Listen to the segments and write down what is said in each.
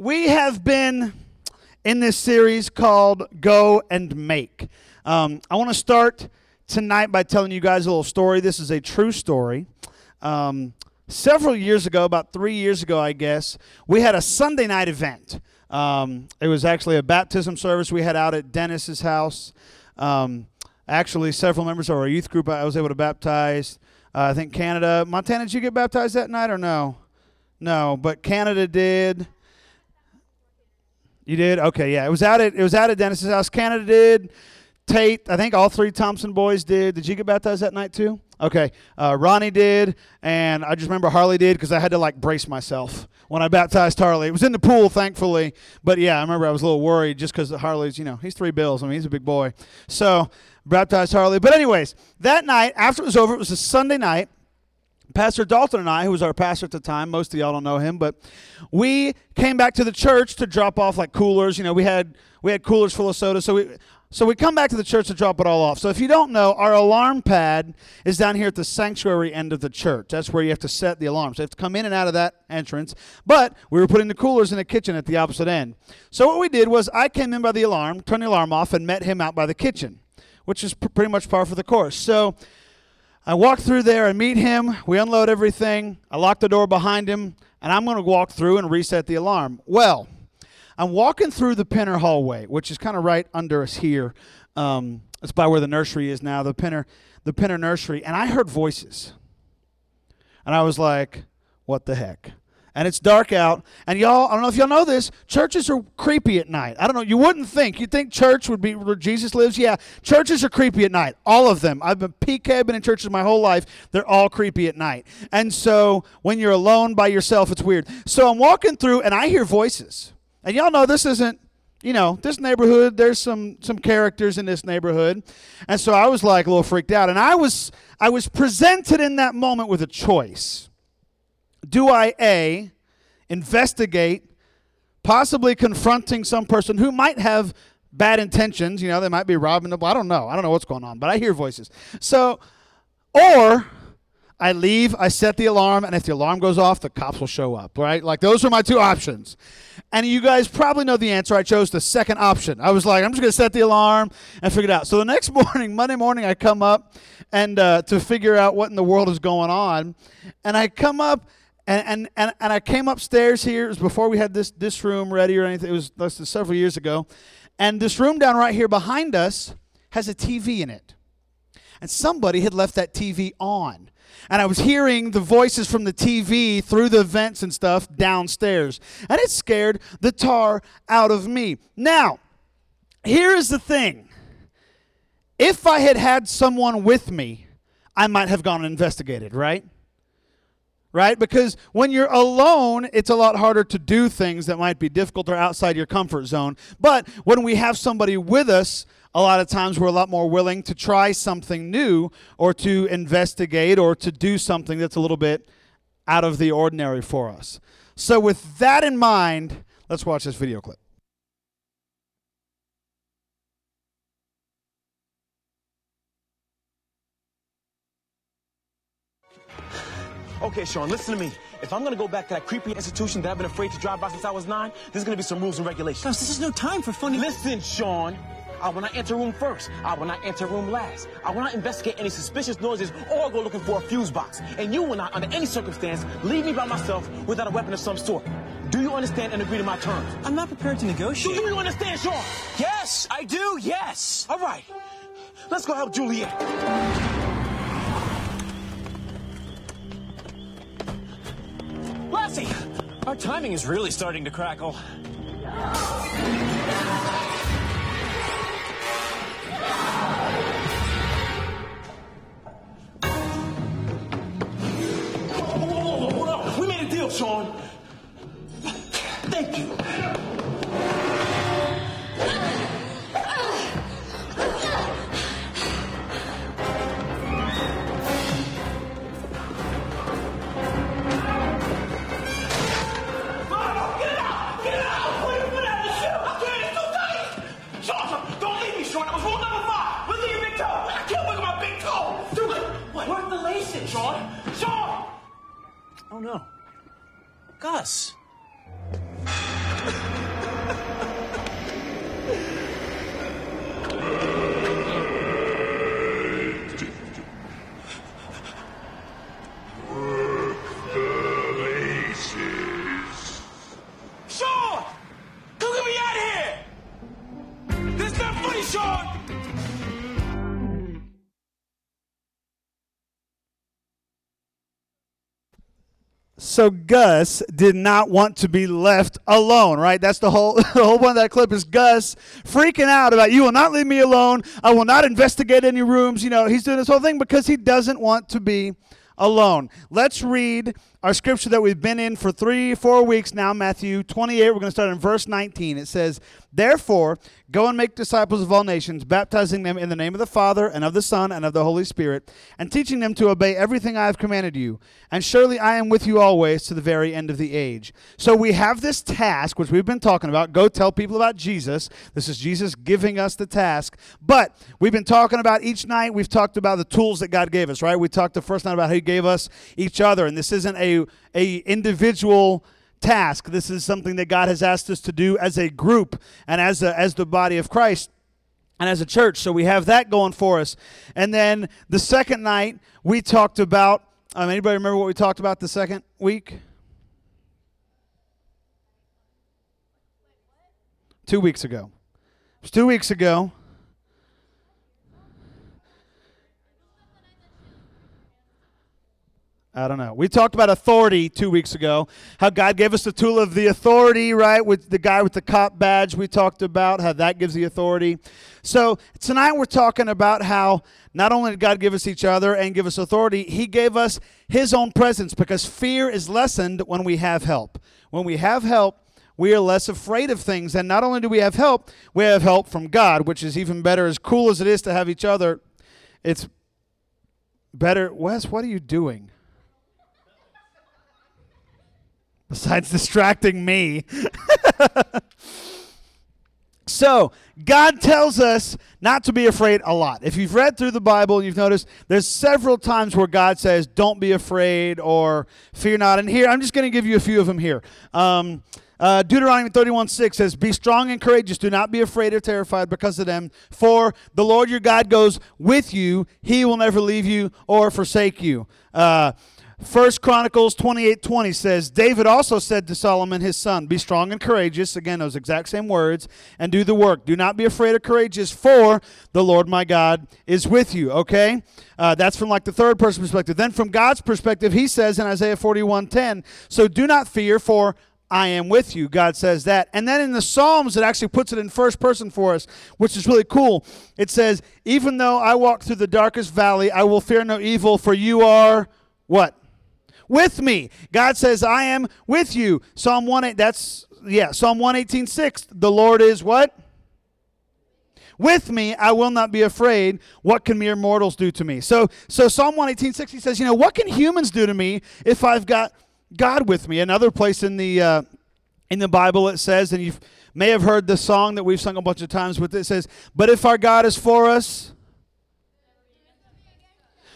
we have been in this series called Go and Make. Um, I want to start tonight by telling you guys a little story. This is a true story. Um, several years ago, about three years ago, I guess, we had a Sunday night event. Um, it was actually a baptism service we had out at Dennis's house. Um, actually, several members of our youth group I was able to baptize. Uh, I think Canada, Montana, did you get baptized that night or no? No, but Canada did. You did? Okay, yeah. It was out at it was out at Dennis's house. Canada did. Tate, I think all three Thompson boys did. Did you get baptized that night too? Okay, uh, Ronnie did, and I just remember Harley did because I had to like brace myself when I baptized Harley. It was in the pool, thankfully, but yeah, I remember I was a little worried just because Harley's, you know, he's three bills. I mean, he's a big boy. So baptized Harley. But anyways, that night after it was over, it was a Sunday night. Pastor Dalton and I, who was our pastor at the time, most of y'all don't know him, but we came back to the church to drop off like coolers. You know, we had we had coolers full of soda, so we so we come back to the church to drop it all off. So if you don't know, our alarm pad is down here at the sanctuary end of the church. That's where you have to set the alarm. So You have to come in and out of that entrance. But we were putting the coolers in the kitchen at the opposite end. So what we did was I came in by the alarm, turned the alarm off, and met him out by the kitchen, which is pr- pretty much par for the course. So I walk through there and meet him. We unload everything. I lock the door behind him, and I'm going to walk through and reset the alarm. Well, I'm walking through the Penner hallway, which is kind of right under us here. Um, it's by where the nursery is now, the Penner, the Penner nursery, and I heard voices, and I was like, "What the heck?" And it's dark out. And y'all, I don't know if y'all know this, churches are creepy at night. I don't know. You wouldn't think. You'd think church would be where Jesus lives. Yeah, churches are creepy at night. All of them. I've been PK, I've been in churches my whole life. They're all creepy at night. And so when you're alone by yourself, it's weird. So I'm walking through and I hear voices. And y'all know this isn't you know, this neighborhood, there's some some characters in this neighborhood. And so I was like a little freaked out. And I was I was presented in that moment with a choice do I A, investigate, possibly confronting some person who might have bad intentions? You know, they might be robbing the. I don't know. I don't know what's going on, but I hear voices. So, or I leave, I set the alarm, and if the alarm goes off, the cops will show up, right? Like, those are my two options. And you guys probably know the answer. I chose the second option. I was like, I'm just going to set the alarm and figure it out. So the next morning, Monday morning, I come up and uh, to figure out what in the world is going on. And I come up and, and, and, and I came upstairs here. It was before we had this, this room ready or anything. It was less than several years ago. And this room down right here behind us has a TV in it. And somebody had left that TV on. And I was hearing the voices from the TV through the vents and stuff downstairs. And it scared the tar out of me. Now, here is the thing if I had had someone with me, I might have gone and investigated, right? Right? Because when you're alone, it's a lot harder to do things that might be difficult or outside your comfort zone. But when we have somebody with us, a lot of times we're a lot more willing to try something new or to investigate or to do something that's a little bit out of the ordinary for us. So, with that in mind, let's watch this video clip. Okay, Shawn, listen to me. If I'm gonna go back to that creepy institution that I've been afraid to drive by since I was nine, there's gonna be some rules and regulations. Guys, this is no time for funny. Listen, Shawn. I will not enter room first. I will not enter room last. I will not investigate any suspicious noises or go looking for a fuse box. And you will not, under any circumstance, leave me by myself without a weapon of some sort. Do you understand and agree to my terms? I'm not prepared to negotiate. Do you understand, Shawn? Yes, I do, yes. All right. Let's go help Juliet. Our timing is really starting to crackle. We made a deal, Shawn. So Gus did not want to be left alone, right? That's the whole the whole point of that clip is Gus freaking out about you will not leave me alone. I will not investigate any rooms. You know, he's doing this whole thing because he doesn't want to be alone. Let's read our scripture that we've been in for three, four weeks now, Matthew 28. We're going to start in verse 19. It says, Therefore, go and make disciples of all nations, baptizing them in the name of the Father, and of the Son, and of the Holy Spirit, and teaching them to obey everything I have commanded you. And surely I am with you always to the very end of the age. So we have this task, which we've been talking about go tell people about Jesus. This is Jesus giving us the task. But we've been talking about each night, we've talked about the tools that God gave us, right? We talked the first night about how He gave us each other, and this isn't a a, individual task. This is something that God has asked us to do as a group and as a, as the body of Christ and as a church. So we have that going for us. And then the second night we talked about. Um, anybody remember what we talked about the second week? Two weeks ago. It was two weeks ago. I don't know. We talked about authority two weeks ago. How God gave us the tool of the authority, right? With the guy with the cop badge, we talked about how that gives the authority. So tonight we're talking about how not only did God give us each other and give us authority, He gave us His own presence because fear is lessened when we have help. When we have help, we are less afraid of things. And not only do we have help, we have help from God, which is even better. As cool as it is to have each other, it's better. Wes, what are you doing? Besides distracting me. so, God tells us not to be afraid a lot. If you've read through the Bible, you've noticed there's several times where God says, don't be afraid or fear not. And here, I'm just going to give you a few of them here. Um, uh, Deuteronomy 31 6 says, Be strong and courageous. Do not be afraid or terrified because of them. For the Lord your God goes with you. He will never leave you or forsake you. Uh, First Chronicles 28 20 says, David also said to Solomon his son, Be strong and courageous, again, those exact same words, and do the work. Do not be afraid or courageous, for the Lord my God is with you. Okay? Uh, that's from like the third person perspective. Then from God's perspective, he says in Isaiah 41 10, So do not fear, for I am with you. God says that. And then in the Psalms, it actually puts it in first person for us, which is really cool. It says, Even though I walk through the darkest valley, I will fear no evil, for you are what? With me. God says, I am with you. Psalm 1, that's, yeah, Psalm 118, 6. The Lord is what? With me, I will not be afraid. What can mere mortals do to me? So, so Psalm 118, 6, he says, you know, what can humans do to me if I've got God with me? Another place in the, uh, in the Bible it says, and you may have heard the song that we've sung a bunch of times with it, it says, but if our God is for us,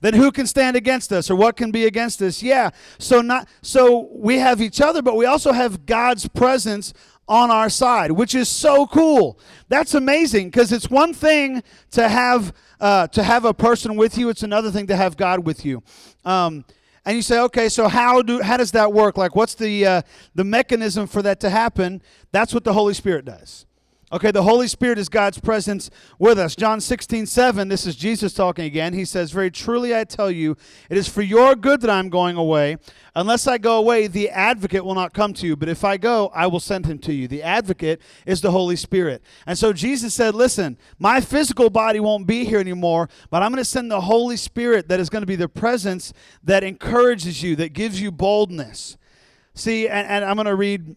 then who can stand against us or what can be against us? Yeah. So not so we have each other but we also have god's presence on our side which is so cool. That's amazing because it's one thing to have uh, to have a person with you. It's another thing to have god with you. Um, and you say okay so how do how does that work? Like what's the uh, the mechanism for that to happen? That's what the holy spirit does Okay, the Holy Spirit is God's presence with us. John 16, 7, this is Jesus talking again. He says, Very truly I tell you, it is for your good that I'm going away. Unless I go away, the advocate will not come to you. But if I go, I will send him to you. The advocate is the Holy Spirit. And so Jesus said, Listen, my physical body won't be here anymore, but I'm going to send the Holy Spirit that is going to be the presence that encourages you, that gives you boldness. See, and, and I'm going to read.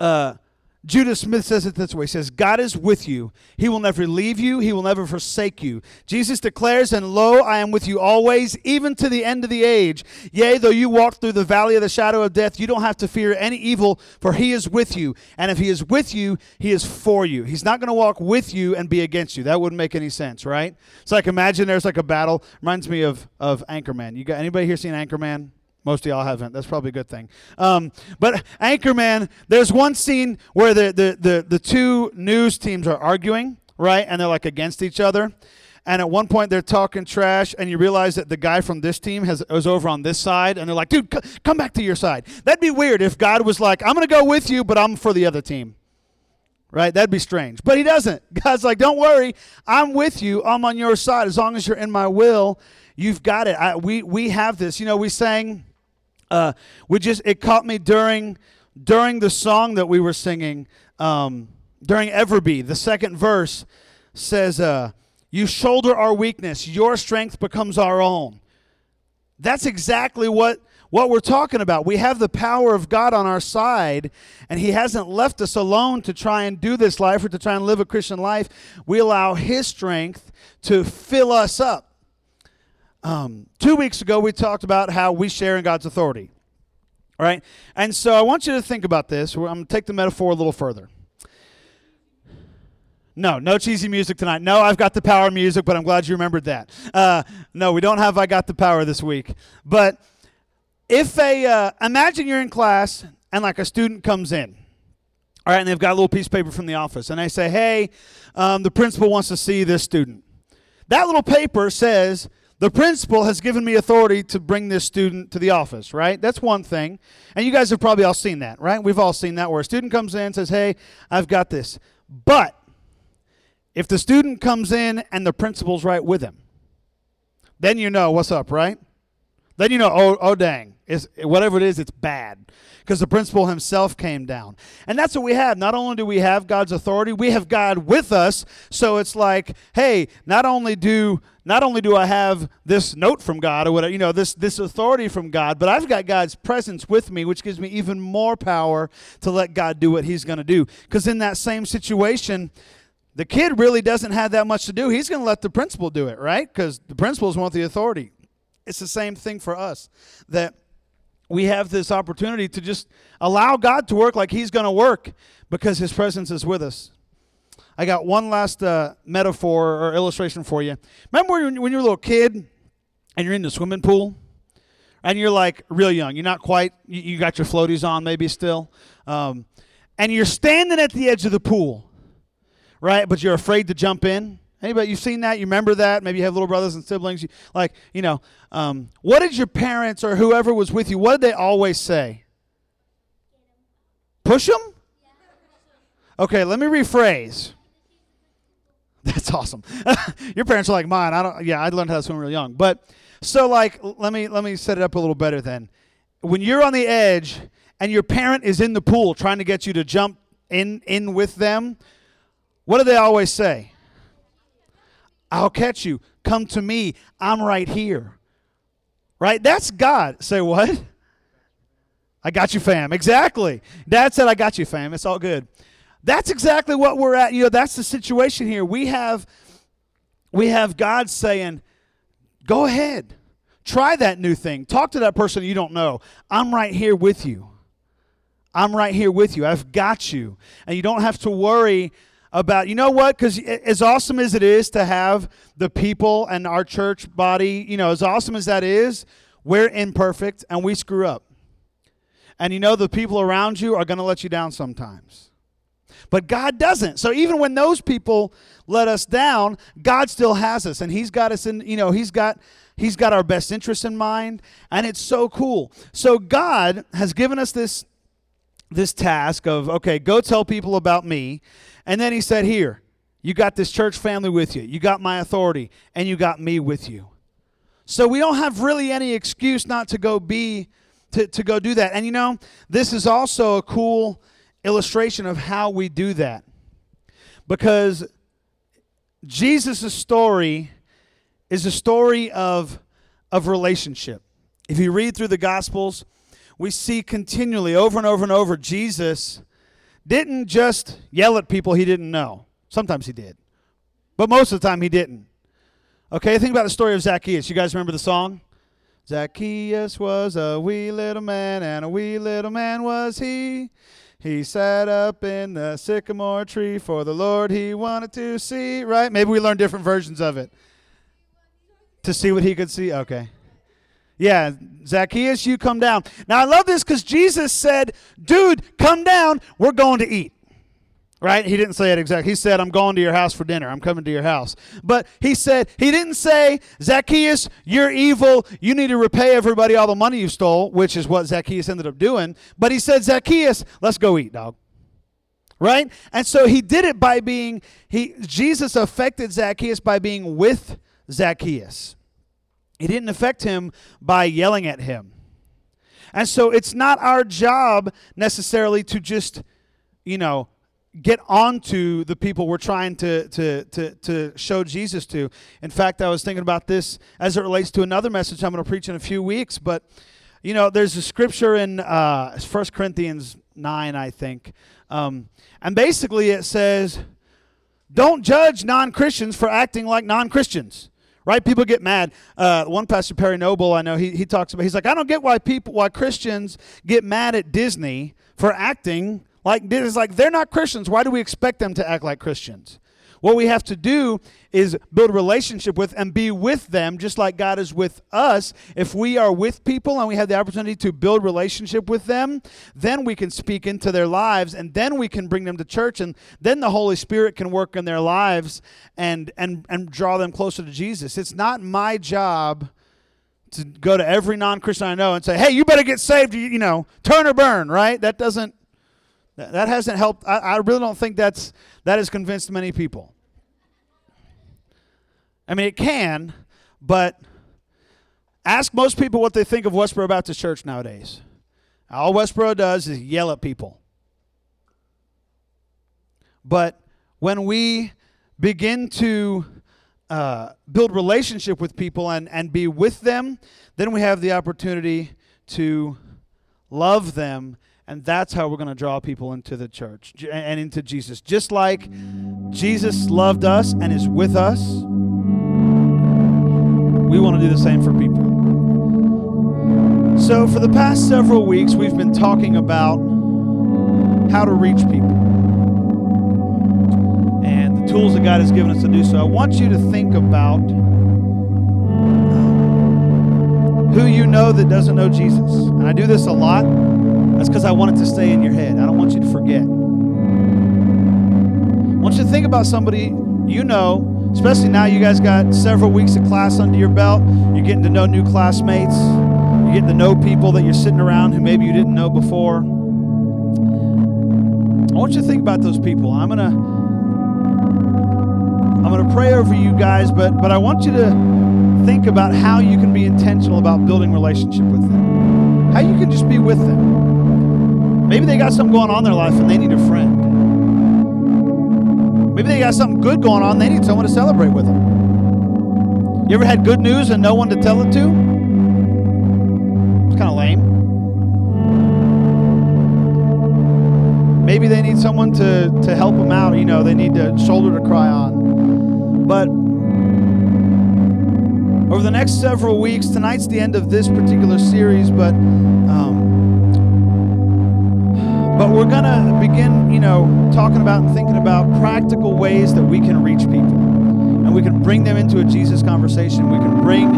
Uh, Judah Smith says it this way. He says, God is with you. He will never leave you. He will never forsake you. Jesus declares, And lo, I am with you always, even to the end of the age. Yea, though you walk through the valley of the shadow of death, you don't have to fear any evil, for he is with you. And if he is with you, he is for you. He's not going to walk with you and be against you. That wouldn't make any sense, right? So like imagine there's like a battle. Reminds me of, of Anchorman. You got anybody here seen Anchorman? Most of y'all haven't. That's probably a good thing. Um, but Anchorman, there's one scene where the, the, the, the two news teams are arguing, right? And they're like against each other. And at one point they're talking trash, and you realize that the guy from this team has was over on this side, and they're like, "Dude, c- come back to your side." That'd be weird if God was like, "I'm gonna go with you, but I'm for the other team." Right? That'd be strange. But He doesn't. God's like, "Don't worry, I'm with you. I'm on your side. As long as you're in my will, you've got it." I, we we have this. You know, we sang uh, we just it caught me during during the song that we were singing um, during Everby. The second verse says, uh, "You shoulder our weakness; your strength becomes our own." That's exactly what what we're talking about. We have the power of God on our side, and He hasn't left us alone to try and do this life or to try and live a Christian life. We allow His strength to fill us up. Um, two weeks ago, we talked about how we share in God's authority. All right? And so I want you to think about this. I'm going to take the metaphor a little further. No, no cheesy music tonight. No, I've got the power music, but I'm glad you remembered that. Uh, no, we don't have I got the power this week. But if a, uh, imagine you're in class and like a student comes in, all right, and they've got a little piece of paper from the office, and they say, hey, um, the principal wants to see this student. That little paper says, the principal has given me authority to bring this student to the office, right? That's one thing. And you guys have probably all seen that, right? We've all seen that where a student comes in and says, hey, I've got this. But if the student comes in and the principal's right with him, then you know what's up, right? Then you know, oh, oh dang, it's, whatever it is, it's bad. Because the principal himself came down. And that's what we have. Not only do we have God's authority, we have God with us. So it's like, hey, not only do not only do I have this note from God or whatever, you know, this this authority from God, but I've got God's presence with me, which gives me even more power to let God do what He's going to do. Because in that same situation, the kid really doesn't have that much to do. He's going to let the principal do it, right? Because the principals want the authority. It's the same thing for us that we have this opportunity to just allow God to work like He's going to work because His presence is with us. I got one last uh, metaphor or illustration for you. Remember when, when you're a little kid and you're in the swimming pool and you're like real young, you're not quite, you, you got your floaties on maybe still, um, and you're standing at the edge of the pool, right? But you're afraid to jump in. Anybody, you've seen that? You remember that? Maybe you have little brothers and siblings. You, like, you know, um, what did your parents or whoever was with you, what did they always say? Push them? Okay, let me rephrase. That's awesome. your parents are like mine. I don't. Yeah, I learned how to swim real young. But so, like, let me let me set it up a little better. Then, when you're on the edge and your parent is in the pool trying to get you to jump in in with them, what do they always say? I'll catch you. Come to me. I'm right here. Right? That's God. Say what? I got you, fam. Exactly. Dad said, I got you, fam. It's all good. That's exactly what we're at. You know, that's the situation here. We have we have God saying, Go ahead. Try that new thing. Talk to that person you don't know. I'm right here with you. I'm right here with you. I've got you. And you don't have to worry about, you know what? Because as awesome as it is to have the people and our church body, you know, as awesome as that is, we're imperfect and we screw up. And you know, the people around you are going to let you down sometimes. But God doesn't. So even when those people let us down, God still has us and he's got us in, you know, he's got he's got our best interests in mind and it's so cool. So God has given us this this task of okay, go tell people about me and then he said, Here, you got this church family with you, you got my authority, and you got me with you. So we don't have really any excuse not to go be, to, to go do that. And you know, this is also a cool illustration of how we do that. Because Jesus' story is a story of, of relationship. If you read through the Gospels, we see continually, over and over and over, Jesus didn't just yell at people he didn't know. Sometimes he did, but most of the time he didn't. Okay, think about the story of Zacchaeus. You guys remember the song? Zacchaeus was a wee little man, and a wee little man was he. He sat up in the sycamore tree for the Lord he wanted to see. Right? Maybe we learn different versions of it. To see what he could see? Okay. Yeah, Zacchaeus, you come down. Now, I love this because Jesus said, Dude, come down. We're going to eat. Right? He didn't say it exactly. He said, I'm going to your house for dinner. I'm coming to your house. But he said, He didn't say, Zacchaeus, you're evil. You need to repay everybody all the money you stole, which is what Zacchaeus ended up doing. But he said, Zacchaeus, let's go eat, dog. Right? And so he did it by being, he Jesus affected Zacchaeus by being with Zacchaeus. He didn't affect him by yelling at him. And so it's not our job necessarily to just, you know, get onto the people we're trying to, to, to, to show Jesus to. In fact, I was thinking about this as it relates to another message I'm going to preach in a few weeks. But, you know, there's a scripture in uh, 1 Corinthians 9, I think. Um, and basically it says, don't judge non Christians for acting like non Christians right? People get mad. Uh, one pastor, Perry Noble, I know, he, he talks about, he's like, I don't get why people, why Christians get mad at Disney for acting like Disney's like, they're not Christians. Why do we expect them to act like Christians? What we have to do is build a relationship with and be with them just like God is with us. If we are with people and we have the opportunity to build relationship with them, then we can speak into their lives and then we can bring them to church and then the Holy Spirit can work in their lives and and and draw them closer to Jesus. It's not my job to go to every non-Christian I know and say, "Hey, you better get saved, you, you know, turn or burn," right? That doesn't that hasn't helped. I, I really don't think that's that has convinced many people. I mean, it can, but ask most people what they think of Westboro Baptist Church nowadays. All Westboro does is yell at people. But when we begin to uh, build relationship with people and, and be with them, then we have the opportunity to love them and that's how we're going to draw people into the church and into Jesus. Just like Jesus loved us and is with us, we want to do the same for people. So, for the past several weeks, we've been talking about how to reach people and the tools that God has given us to do so. I want you to think about uh, who you know that doesn't know Jesus. And I do this a lot. That's because I want it to stay in your head. I don't want you to forget. I want you to think about somebody you know, especially now you guys got several weeks of class under your belt. You're getting to know new classmates. You're getting to know people that you're sitting around who maybe you didn't know before. I want you to think about those people. I'm gonna I'm gonna pray over you guys, but but I want you to think about how you can be intentional about building relationship with them. How you can just be with them. Maybe they got something going on in their life and they need a friend. Maybe they got something good going on, they need someone to celebrate with them. You ever had good news and no one to tell it to? It's kind of lame. Maybe they need someone to, to help them out. You know, they need a shoulder to cry on. But over the next several weeks, tonight's the end of this particular series, but we're going to begin, you know, talking about and thinking about practical ways that we can reach people. And we can bring them into a Jesus conversation. We can bring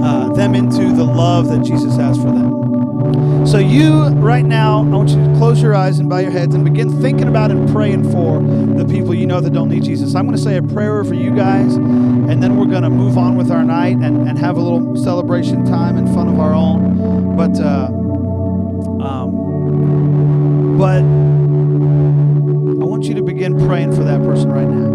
uh, them into the love that Jesus has for them. So, you right now, I want you to close your eyes and bow your heads and begin thinking about and praying for the people you know that don't need Jesus. I'm going to say a prayer for you guys, and then we're going to move on with our night and, and have a little celebration time and fun of our own. But, uh, but I want you to begin praying for that person right now.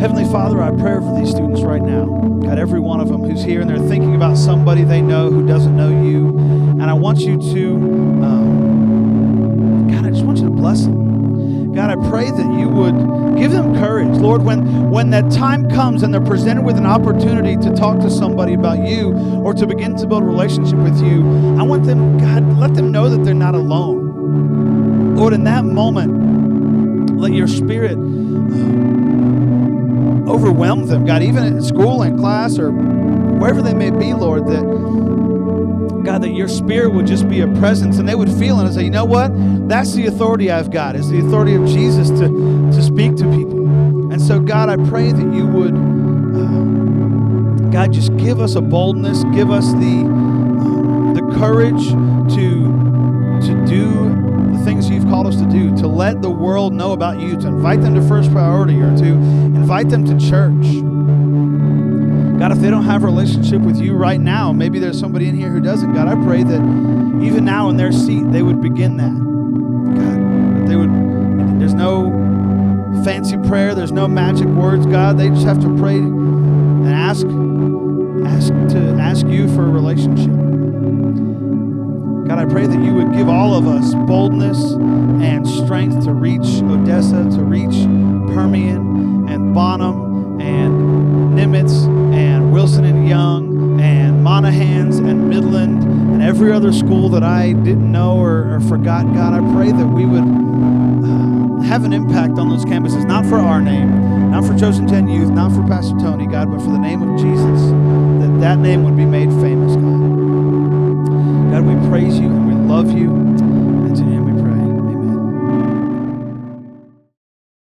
Heavenly Father, I pray for these students right now. God, every one of them who's here and they're thinking about somebody they know who doesn't know you. And I want you to, um, God, I just want you to bless them. God, I pray that you would give them courage. Lord, when, when that time comes and they're presented with an opportunity to talk to somebody about you or to begin to build a relationship with you, I want them, God, let them know that they're not alone. Lord, in that moment, let your spirit uh, overwhelm them, God, even at school and class or wherever they may be, Lord, that God, that your spirit would just be a presence and they would feel it and say, you know what? That's the authority I've got, is the authority of Jesus to, to speak to people. And so, God, I pray that you would, uh, God, just give us a boldness, give us the, uh, the courage to, to do the things you've called us to do, to let the world know about you, to invite them to first priority or to invite them to church. God, if they don't have a relationship with you right now, maybe there's somebody in here who doesn't. God, I pray that even now in their seat, they would begin that. God, that they would, there's no fancy prayer. There's no magic words, God. They just have to pray and ask ask to ask you for a relationship. God, I pray that you would give all of us boldness every other school that I didn't know or, or forgot. God, I pray that we would uh, have an impact on those campuses, not for our name, not for Chosen 10 Youth, not for Pastor Tony, God, but for the name of Jesus, that that name would be made famous, God. God, we praise you and we love you.